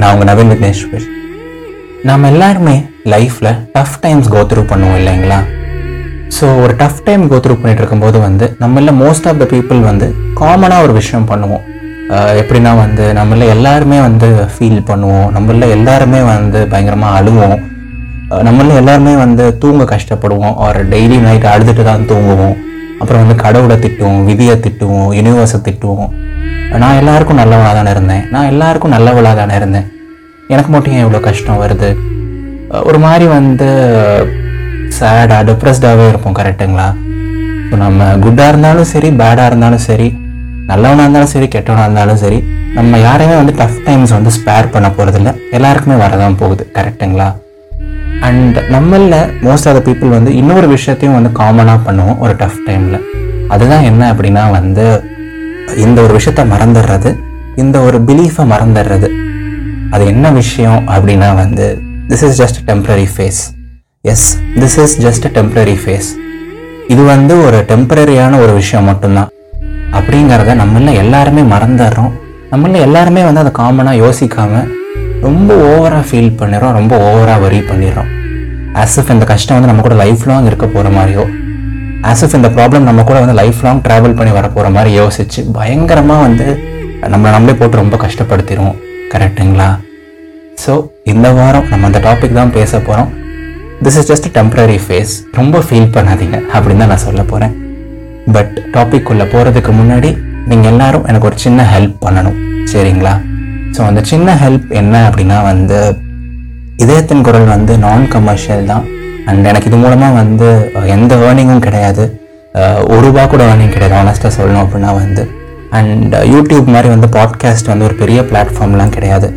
நான் உங்கள் நவீன் விக்னேஸ்வர் நாம் எல்லாருமே லைஃப்பில் டஃப் டைம்ஸ் கோ த்ரூ பண்ணுவோம் இல்லைங்களா? ஸோ ஒரு டஃப் டைம் கோ த்ரூ பண்ணிட்டு இருக்கும்போது வந்து நம்மள மோஸ்ட் ஆஃப் த பீப்புள் வந்து காமனாக ஒரு விஷயம் பண்ணுவோம். எப்படின்னா வந்து நம்மள எல்லாருமே வந்து ஃபீல் பண்ணுவோம். நம்மள எல்லாருமே வந்து பயங்கரமாக அழுவோம். நம்மள எல்லாருமே வந்து தூங்க கஷ்டப்படுவோம். ஒரு டெய்லி நைட் அழுதுட்டு தான் தூங்குவோம். அப்புறம் வந்து கடவுளை திட்டுவோம் விதியை திட்டுவோம் யூனிவர்ஸை திட்டுவோம். நான் எல்லாருக்கும் நல்லவளாக தானே இருந்தேன். நான் எல்லாருக்கும் நல்லவளாக தானே இருந்தேன். எனக்கு மட்டும் ஏன் இவ்வளோ கஷ்டம் வருது? ஒரு மாதிரி வந்து சேடாக டிப்ரெஸ்டாகவே இருப்போம் கரெக்டுங்களா ஸோ நம்ம குட்டாக இருந்தாலும் சரி பேடாக இருந்தாலும் சரி நல்லவனாக இருந்தாலும் சரி கெட்டவனாக இருந்தாலும் சரி நம்ம யாரையுமே வந்து டஃப் டைம்ஸ் வந்து ஸ்பேர் பண்ண போகிறதில்ல எல்லாருக்குமே வரதான் போகுது கரெக்டுங்களா அண்ட் நம்மளில் மோஸ்ட் ஆஃப் த பீப்புள் வந்து இன்னொரு விஷயத்தையும் வந்து காமனாக பண்ணுவோம் ஒரு டஃப் டைமில் அதுதான் என்ன அப்படின்னா வந்து இந்த ஒரு விஷயத்த மறந்துடுறது இந்த ஒரு பிலீஃபை மறந்துடுறது. அது என்ன விஷயம் அப்படின்னா வந்து this is just temporary phase yes this is just temporary phase இது வந்து ஒரு டெம்பரரியான ஒரு விஷயம் மட்டும்தான். அப்படிங்கிறத நம்மள எல்லாருமே மறந்துடுறோம். நம்மள எல்லாருமே வந்து அதை காமனாக யோசிக்காமல் ரொம்ப ஓவராக ஃபீல் பண்ணிடுறோம் ரொம்ப ஓவராக வரி பண்ணிடுறோம். ஆஸ் இந்த கஷ்டம் வந்து நம்ம கூட லைஃப் லாங் இருக்க போகிற மாதிரியோ ஆஸ் இந்த ப்ராப்ளம் நம்ம கூட வந்து லைஃப் லாங் ட்ராவல் பண்ணி வர போகிற மாதிரி யோசிச்சு பயங்கரமாக வந்து நம்மளை நம்மளே போட்டு ரொம்ப கஷ்டப்படுத்திடுவோம். கரெக்டுங்களா ஸோ இந்த வாரம் நம்ம அந்த டாபிக் தான் பேச போகிறோம் this is just temporary phase ரொம்ப ஃபீல் பண்ணாதீங்க அப்படின்னு தான் நான் சொல்ல போகிறேன் பட் டாபிக் உள்ள போகிறதுக்கு முன்னாடி நீங்கள் எல்லாரும் எனக்கு ஒரு சின்ன ஹெல்ப் பண்ணணும். சரிங்களா? ஸோ அந்த சின்ன ஹெல்ப் என்ன அப்படின்னா வந்து இதயத்தின் குரல் வந்து நான் கமர்ஷியல் தான். அண்ட் எனக்கு இது மூலமாக வந்து எந்த ஏர்னிங்கும் கிடையாது. ஒரு ரூபா கூட ஏர்னிங் கிடையாது ஆனஸ்ட்டாக சொல்லணும் அப்படின்னா வந்து. அண்ட் யூடியூப் மாதிரி வந்து பாட்காஸ்ட் வந்து ஒரு பெரிய பிளாட்ஃபார்ம்லாம் கிடையாது.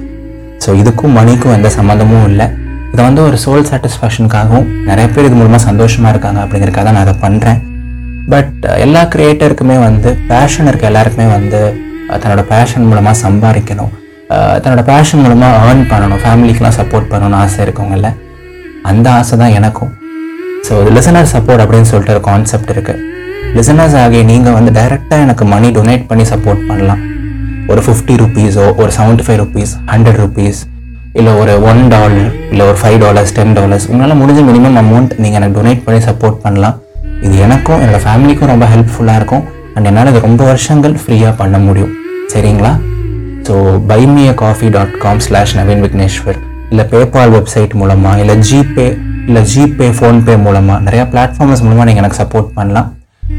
ஸோ இதுக்கும் மணிக்கும் எந்த சம்மந்தமும் இல்லை. இதை வந்து ஒரு சோல் சாட்டிஸ்ஃபேக்ஷனுக்காகவும் நிறைய பேர் இது மூலமாக சந்தோஷமாக இருக்காங்க அப்படிங்கிறதுக்காக தான் நான் அதை பண்ணுறேன் பட் எல்லா கிரியேட்டருக்குமே வந்து பேஷன் இருக்க எல்லாருக்குமே வந்து தன்னோட பேஷன் மூலமாக சம்பாதிக்கணும். தன்னோட பேஷன் மூலமாக ஏர்ன் பண்ணணும் ஃபேமிலிக்கெலாம் சப்போர்ட் பண்ணணும்னு ஆசை இருக்கவங்கள அந்த ஆசை தான் எனக்கும். ஸோ லிசனர் சப்போர்ட் அப்படின்னு சொல்லிட்டு ஒரு கான்செப்ட் இருக்குது லிசனர்ஸ் ஆகிய நீங்கள் வந்து டைரெக்டாக எனக்கு மணி டொனேட் பண்ணி சப்போர்ட் பண்ணலாம். ஒரு ஃபிஃப்டி ருபீஸோ ஒரு seventy five rupees hundred rupees இல்லை ஒரு ஒன் டாலர் இல்லை ஒரு ஃபைவ் டாலர்ஸ் டென் டாலர்ஸ் உங்களால் முடிஞ்ச மினிமம் அமௌண்ட் நீங்கள் எனக்கு டொனேட் பண்ணி சப்போர்ட் பண்ணலாம். இது எனக்கும் என்னோடய ஃபேமிலிக்கும் ரொம்ப ஹெல்ப்ஃபுல்லாக இருக்கும். அண்ட் என்னால் இது ரொம்ப வருஷங்கள் ஃப்ரீயாக பண்ண முடியும். சரிங்களா? So buy me a coffee dot com slash Naveen Vigneshwar இல்லை பேபால் வெப்சைட் மூலமாக இல்லை ஜிபே இல்லை ஜிபே ஃபோன்பே மூலமாக நிறையா பிளாட்ஃபார்ம்ஸ் மூலமாக நீங்கள் எனக்கு சப்போர்ட் பண்ணலாம்.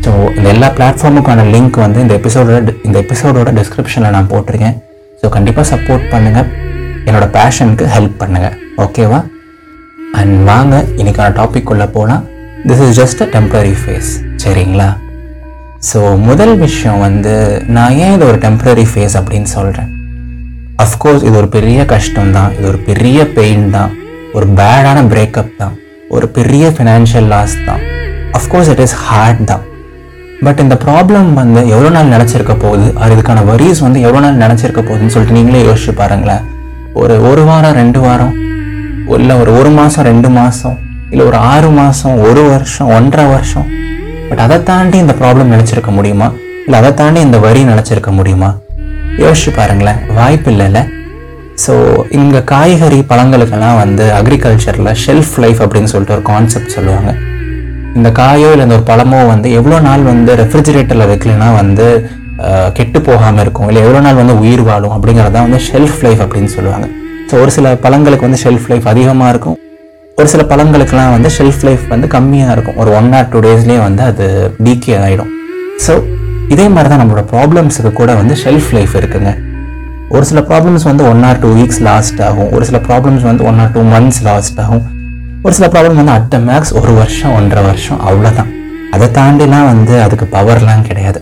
ஸோ இந்த எல்லா பிளாட்ஃபார்முக்கான லிங்க் வந்து இந்த எபிசோடோட இந்த எபிசோடோட டிஸ்கிரிப்ஷனில் நான் போட்டிருக்கேன். ஸோ கண்டிப்பாக சப்போர்ட் பண்ணுங்கள் என்னோட பேஷனுக்கு ஹெல்ப் பண்ணுங்கள் ஓகேவா அண்ட் வாங்க இன்றைக்கான டாபிக் உள்ளே போனால் this is just a temporary phase சரிங்களா? ஸோ முதல் விஷயம் வந்து நான் ஏன் இது ஒரு டெம்ப்ரரி ஃபேஸ் அப்படின்னு சொல்கிறேன் அஃப்கோர்ஸ் இது ஒரு பெரிய கஷ்டம் தான். இது ஒரு பெரிய பெயின் தான். ஒரு பேடான பிரேக்கப் தான். ஒரு பெரிய ஃபினான்ஷியல் லாஸ் தான். Of course it is hard தான். பட் இந்த ப்ராப்ளம் வந்து எவ்வளோ நாள் நினச்சிருக்க போகுது? அது இதுக்கான வரிஸ் வந்து எவ்வளோ நாள் நினச்சிருக்க போகுதுன்னு சொல்லிட்டு நீங்களே யோசிச்சு பாருங்களேன். ஒரு ஒரு வாரம் ரெண்டு வாரம் இல்லை ஒரு ஒரு மாதம் ரெண்டு மாதம் இல்லை ஒரு ஆறு மாதம் ஒரு வருஷம் ஒன்றரை வருஷம் பட் அதை தாண்டி இந்த ப்ராப்ளம் நினச்சிருக்க முடியுமா? இல்லை அதை தாண்டி இந்த வரி நினச்சிருக்க முடியுமா? யோசிச்சு பாருங்களேன் வாய்ப்பு இல்லைல்ல ஸோ இங்கே காய்கறி பழங்களுக்கெல்லாம் வந்து அக்ரிகல்ச்சரில் ஷெல்ஃப் லைஃப் அப்படின்னு சொல்லிட்டு ஒரு கான்செப்ட் சொல்லுவாங்க. இந்த காயோ இல்லை இந்த ஒரு பழமோ வந்து எவ்வளோ நாள் வந்து ரெஃப்ரிஜிரேட்டரில் வைக்கலனா வந்து கெட்டு போகாமல் இருக்கும். இல்லை எவ்வளோ நாள் வந்து உயிர் வாழும் அப்படிங்கிறது தான் வந்து ஷெல்ஃப் லைஃப் அப்படின்னு சொல்லுவாங்க. ஸோ ஒரு சில பழங்களுக்கு வந்து ஷெல்ஃப் லைஃப் அதிகமாக இருக்கும். ஒரு சில பழங்களுக்கெல்லாம் வந்து ஷெல்ஃப் லைஃப் வந்து கம்மியாக இருக்கும். ஒரு ஒன் ஆர் டூ டேஸ்லேயே வந்து அது டீக்கே ஆகிடும் ஸோ இதே மாதிரி தான் நம்மளோட ப்ராப்ளம்ஸுக்கு கூட வந்து ஷெல்ஃப் லைஃப் இருக்குங்க. ஒரு சில ப்ராப்ளம்ஸ் வந்து one or two weeks last ஆகும். ஒரு சில ப்ராப்ளம்ஸ் வந்து one or two months last ஆகும். ஒரு சில ப்ராப்ளம் வந்து அட் த மேக்ஸ் ஒரு வருஷம் ஒன்றரை வருஷம் அவ்வளோதான் அதை தாண்டிலாம் வந்து அதுக்கு பவர்லாம் கிடையாது.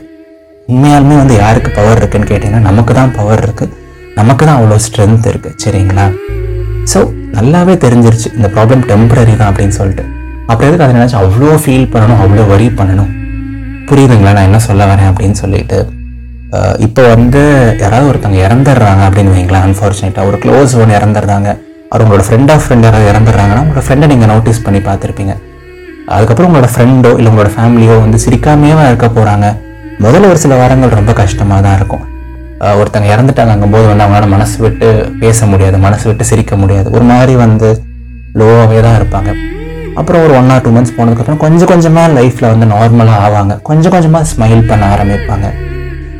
உண்மையாலுமே வந்து யாருக்கு பவர் இருக்குன்னு கேட்டிங்கன்னா நமக்கு தான் பவர் இருக்குது நமக்கு தான் அவ்வளோ ஸ்ட்ரென்த் இருக்குது சரிங்களா? ஸோ நல்லாவே தெரிஞ்சிருச்சு. இந்த ப்ராப்ளம் டெம்பரரி தான் அப்படின்னு சொல்லிட்டு. அப்புறம் எதுக்கு அதை நினச்சி அவ்வளோ ஃபீல் பண்ணணும் அவ்வளோ வரி பண்ணணும்? புரியுதுங்களா? நான் என்ன சொல்ல வரேன் அப்படின்னு சொல்லிட்டு. இப்போ வந்து யாராவது ஒருத்தவங்க இறந்துடுறாங்க அப்படின்னு வைங்களேன் அன்ஃபார்ச்சுனேட்டாக ஒரு க்ளோஸ் ஒன்று இறந்துடுறாங்க. அவர் உங்களோட ஃப்ரெண்ட் ஆஃப் ஃப்ரெண்ட் யாராவது இறந்துடுறாங்கன்னா உங்களோட ஃப்ரெண்டை நீங்கள் நோட்டீஸ் பண்ணி பார்த்துருப்பீங்க. அதுக்கப்புறம் உங்களோட ஃப்ரெண்டோ இல்லை உங்களோட ஃபேமிலியோ வந்து சிரிக்காமையே இருக்க போகிறாங்க முதல்ல ஒரு சில வாரங்கள் ரொம்ப கஷ்டமாக தான் இருக்கும். ஒருத்தங்க இறந்துட்டாங்க போது வந்து அவங்களால மனசு விட்டு பேச முடியாது மனசு விட்டு சிரிக்க முடியாது. ஒரு மாதிரி வந்து லோவாகவே தான் இருப்பாங்க. அப்புறம் ஒரு ஒன் ஆர் டூ மந்த்ஸ் போனதுக்கப்புறம் கொஞ்சம் கொஞ்சமாக லைஃப்பில் வந்து நார்மலாக ஆவாங்க. கொஞ்சம் கொஞ்சமாக ஸ்மைல் பண்ண ஆரம்பிப்பாங்க.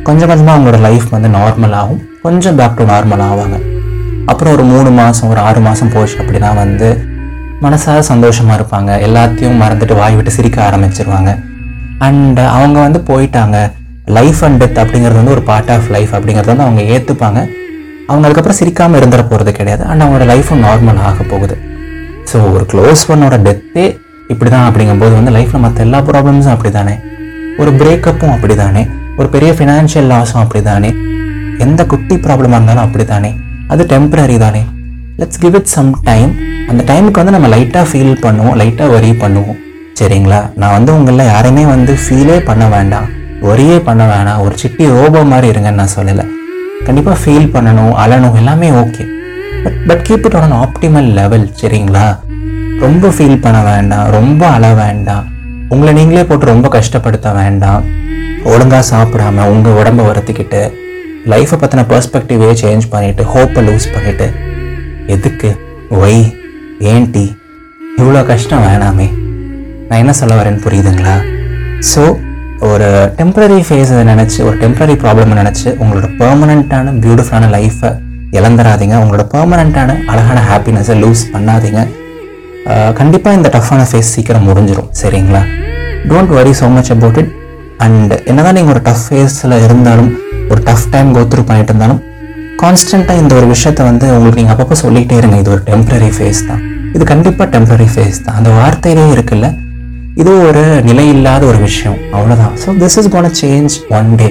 கொஞ்சம் கொஞ்சமாக அவங்களோட லைஃப் வந்து நார்மலாகவும் கொஞ்சம் பேக் டு நார்மல் ஆவாங்க. அப்புறம் ஒரு மூணு மாதம் ஒரு ஆறு மாதம் போச்சு அப்படின்னா வந்து மனசாக சந்தோஷமாக இருப்பாங்க. எல்லாத்தையும் மறந்துட்டு வாய் விட்டு சிரிக்க ஆரம்பிச்சிருவாங்க. அண்ட் அவங்க வந்து போயிட்டாங்க. லைஃப் அண்ட் டெத் அப்படிங்கிறது வந்து ஒரு பார்ட் ஆஃப் லைஃப் அப்படிங்கிறது வந்து அவங்க ஏற்றுப்பாங்க அவங்க அதுக்கப்புறம் சிரிக்காமல் இருந்துட போகிறது கிடையாது. அண்ட் அவங்களோட லைஃப்பும் நார்மல் ஆக போகுது. ஸோ ஒரு க்ளோஸ் ஒன்னோட டெத்தே இப்படி தான் அப்படிங்கும்போது வந்து லைஃப்பில் மற்ற எல்லா ப்ராப்ளம்ஸும் அப்படி தானே ஒரு பிரேக்கப்பும் அப்படி தானே ஒரு பெரிய ஃபினான்ஷியல் லாஸும் அப்படி தானே எந்த குட்டி ப்ராப்ளமாக இருந்தாலும் அப்படி தானே அது டெம்பரரி தானே? Let's give it some time அந்த டைமுக்கு வந்து நம்ம லைட்டாக ஃபீல் பண்ணுவோம் லைட்டாக வரி பண்ணுவோம். சரிங்களா? நான் வந்து உங்களில் யாரையுமே வந்து ஃபீலே பண்ண வேண்டாம். ஒரே பண்ண வேணாம். ஒரு சிட்டி ரோபோ மாதிரி இருங்கன்னு நான் சொல்லலை. கண்டிப்பாக ஃபீல் பண்ணணும் அழணும் எல்லாமே okay but but keep it on optimal level சரிங்களா? ரொம்ப ஃபீல் பண்ண வேண்டாம் ரொம்ப அழ வேண்டாம். உங்களை நீங்களே போட்டு ரொம்ப கஷ்டப்படுத்த வேண்டாம். ஒழுங்காக சாப்பிடாம உங்கள் உடம்ப வருத்திக்கிட்டு லைஃப்பை பற்றின பர்ஸ்பெக்டிவே சேஞ்ச் பண்ணிவிட்டு ஹோப்பை லூஸ் பண்ணிவிட்டு எதுக்கு? ஒய் ஏன்டி? இவ்வளோ கஷ்டம் வேணாமே. நான் என்ன சொல்ல வரேன்னு புரியுதுங்களா? ஸோ ஒரு டெம்பரரி ஃபேஸை நினச்சி ஒரு டெம்பரரி ப்ராப்ளம் நினச்சி உங்களோட பெர்மனண்ட்டான பியூட்டிஃபுல்லான லைஃப்பை இழந்துடாதீங்க உங்களோட பெர்மனண்ட்டான அழகான ஹாப்பினஸை லூஸ் பண்ணாதீங்க. கண்டிப்பாக இந்த டஃப்பான ஃபேஸ் சீக்கிரம் முடிஞ்சிடும் சரிங்களா? Don't worry so much about it and என்னதான் நீங்கள் ஒரு டஃப் ஃபேஸில் இருந்தாலும் ஒரு டஃப் டைம் கோத்ரூ பண்ணிட்டு இருந்தாலும் கான்ஸ்டண்ட்டாக இந்த ஒரு விஷயத்தை வந்து உங்களுக்கு நீங்கள் அப்பப்போ சொல்லிகிட்டே இருங்க. இது ஒரு டெம்பரரி ஃபேஸ் தான். இது கண்டிப்பாக டெம்பரரி ஃபேஸ் தான். அந்த வார்த்தையிலே இருக்குல்ல இது ஒரு நிலை இல்லாத ஒரு விஷயம். அவ்வளோதான் so this is gonna change one day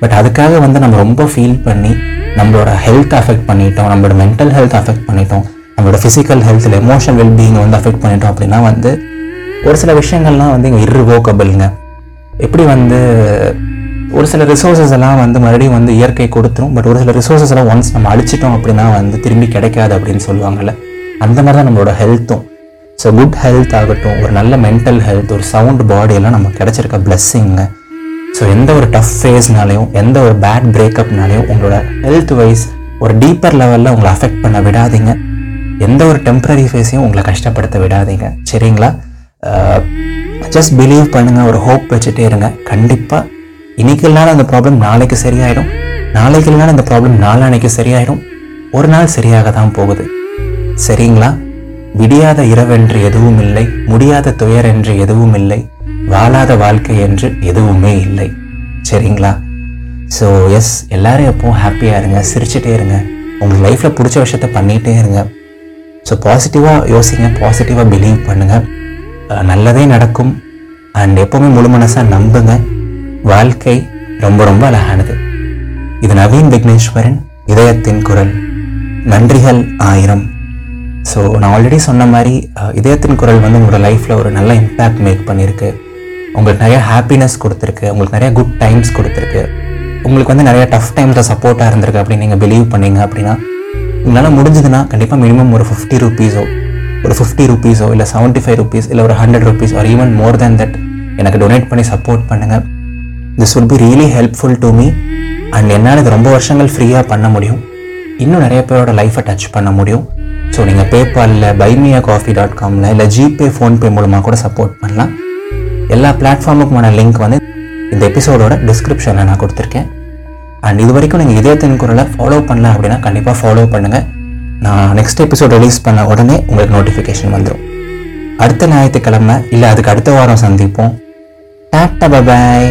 but அதுக்காக வந்து நம்ம ரொம்ப ஃபீல் பண்ணி நம்மளோட ஹெல்த் அஃபெக்ட் பண்ணிட்டோம் நம்மளோட மென்டல் ஹெல்த் அஃபெக்ட் பண்ணிட்டோம் நம்மளோட ஃபிசிக்கல் ஹெல்த்தில் எமோஷனல் வெல்பீயிங் வந்து அஃபெக்ட் பண்ணிட்டோம் அப்படின்னா வந்து ஒரு சில விஷயங்கள்லாம் வந்து இங்கே இர்ரிவோக்கபிள்ங்க எப்படி வந்து ஒரு சில ரிசோர்ஸஸ் எல்லாம் வந்து மறுபடியும் வந்து இயற்கை கொடுத்துரும். பட் ஒரு சில ரிசோர்ஸஸ் எல்லாம் ஒன்ஸ் நம்ம அழிச்சிட்டோம் அப்படின்னா வந்து திரும்பி கிடைக்காது அப்படின்னு சொல்லுவாங்கல்ல. அந்த மாதிரி தான் நம்மளோட ஹெல்த்தும் ஸோ குட் ஹெல்த் ஆகட்டும் ஒரு நல்ல மென்டல் ஹெல்த் ஒரு சவுண்ட் பாடியெல்லாம் நமக்கு கிடச்சிருக்க பிளெஸ்ஸிங்க ஸோ எந்த ஒரு டஃப் ஃபேஸ்னாலையும் எந்த ஒரு பேட் பிரேக்கப்னாலையும் உங்களோட ஹெல்த் வைஸ் ஒரு டீப்பர் லெவலில் உங்களை அஃபெக்ட் பண்ண விடாதீங்க. எந்த ஒரு டெம்பரரி ஃபேஸையும் உங்களை கஷ்டப்படுத்த விடாதீங்க. சரிங்களா? ஜஸ்ட் பிலீவ் பண்ணுங்கள் ஒரு ஹோப் வச்சுட்டே இருங்க. கண்டிப்பாக இன்றைக்கி இல்லாத அந்த ப்ராப்ளம் நாளைக்கு சரியாயிடும். நாளைக்கு இல்லாத அந்த ப்ராப்ளம் நாளானைக்கு சரியாயிடும். ஒரு நாள் சரியாக தான் போகுது. சரிங்களா? விடியாத இரவென்று எதுவும் இல்லை முடியாத துயர் என்று எதுவும் இல்லை வாழாத வாழ்க்கை என்று எதுவுமே இல்லை. சரிங்களா? ஸோ எஸ் எல்லாரும் எப்பவும் ஹாப்பியாக இருங்க சிரிச்சுட்டே இருங்க. உங்கள் லைஃப்பில் பிடிச்ச விஷயத்த பண்ணிகிட்டே இருங்க. ஸோ பாசிட்டிவாக யோசிங்க பாசிட்டிவாக பிலீவ் பண்ணுங்கள் நல்லதே நடக்கும். அண்ட் எப்போவுமே முழு மனசாக நம்புங்க. வாழ்க்கை ரொம்ப ரொம்ப அழகானது. இது நவீன் விக்னேஸ்வரன் இதயத்தின் குரல். நன்றிகள் ஆயிரம். ஸோ நான் ஆல்ரெடி சொன்ன மாதிரி இதயத்தின் குரல் வந்து உங்களோட லைஃப்பில் ஒரு நல்ல இம்பேக்ட் மேக் பண்ணியிருக்கு. உங்களுக்கு நிறைய ஹாப்பினஸ் கொடுத்துருக்கு. உங்களுக்கு நிறைய குட் டைம்ஸ் கொடுத்துருக்கு. உங்களுக்கு வந்து நிறைய டஃப் டைம்ஸில் சப்போர்ட்டாக இருந்திருக்கு அப்படின்னு நீங்கள் பிலீவ் பண்ணீங்க அப்படின்னா உங்களால் முடிஞ்சதுன்னா கண்டிப்பாக மினிமம் ஒரு ஃபிஃப்டி ருபீஸோ ஒரு ஃபிஃப்டி ருபீஸோ இல்லை செவன்ட்டி ஃபைவ் ருபீஸ் இல்லை ஒரு hundred rupees or even more than that எனக்கு டொனேட் பண்ணி சப்போர்ட் பண்ணுங்கள் this would be really helpful to me and என்னால் இது ரொம்ப வருஷங்கள் ஃப்ரீயாக பண்ண முடியும். இன்னும் நிறைய பேரோட லைஃப்பை டச் பண்ண முடியும். ஸோ நீங்கள் பேபாலில் buy me a coffee dot காமில் இல்லை ஜிபே ஃபோன்பே மூலமாக கூட சப்போர்ட் பண்ணலாம். எல்லா பிளாட்ஃபார்முக்குமான லிங்க் வந்து இந்த எபிசோடோட டிஸ்கிரிப்ஷனில் நான் கொடுத்துருக்கேன். அண்ட் இது வரைக்கும் நீங்கள் இதே தென்குரலை ஃபாலோ பண்ணல அப்படின்னா கண்டிப்பாக ஃபாலோ பண்ணுங்கள் நான் நெக்ஸ்ட் எபிசோட் ரிலீஸ் பண்ண உடனே உங்களுக்கு நோட்டிஃபிகேஷன் வந்துடும் அடுத்த ஞாயிற்றுக்கிழமை இல்லை அதுக்கு அடுத்த வாரம் சந்திப்போம். டாட்டா பாய்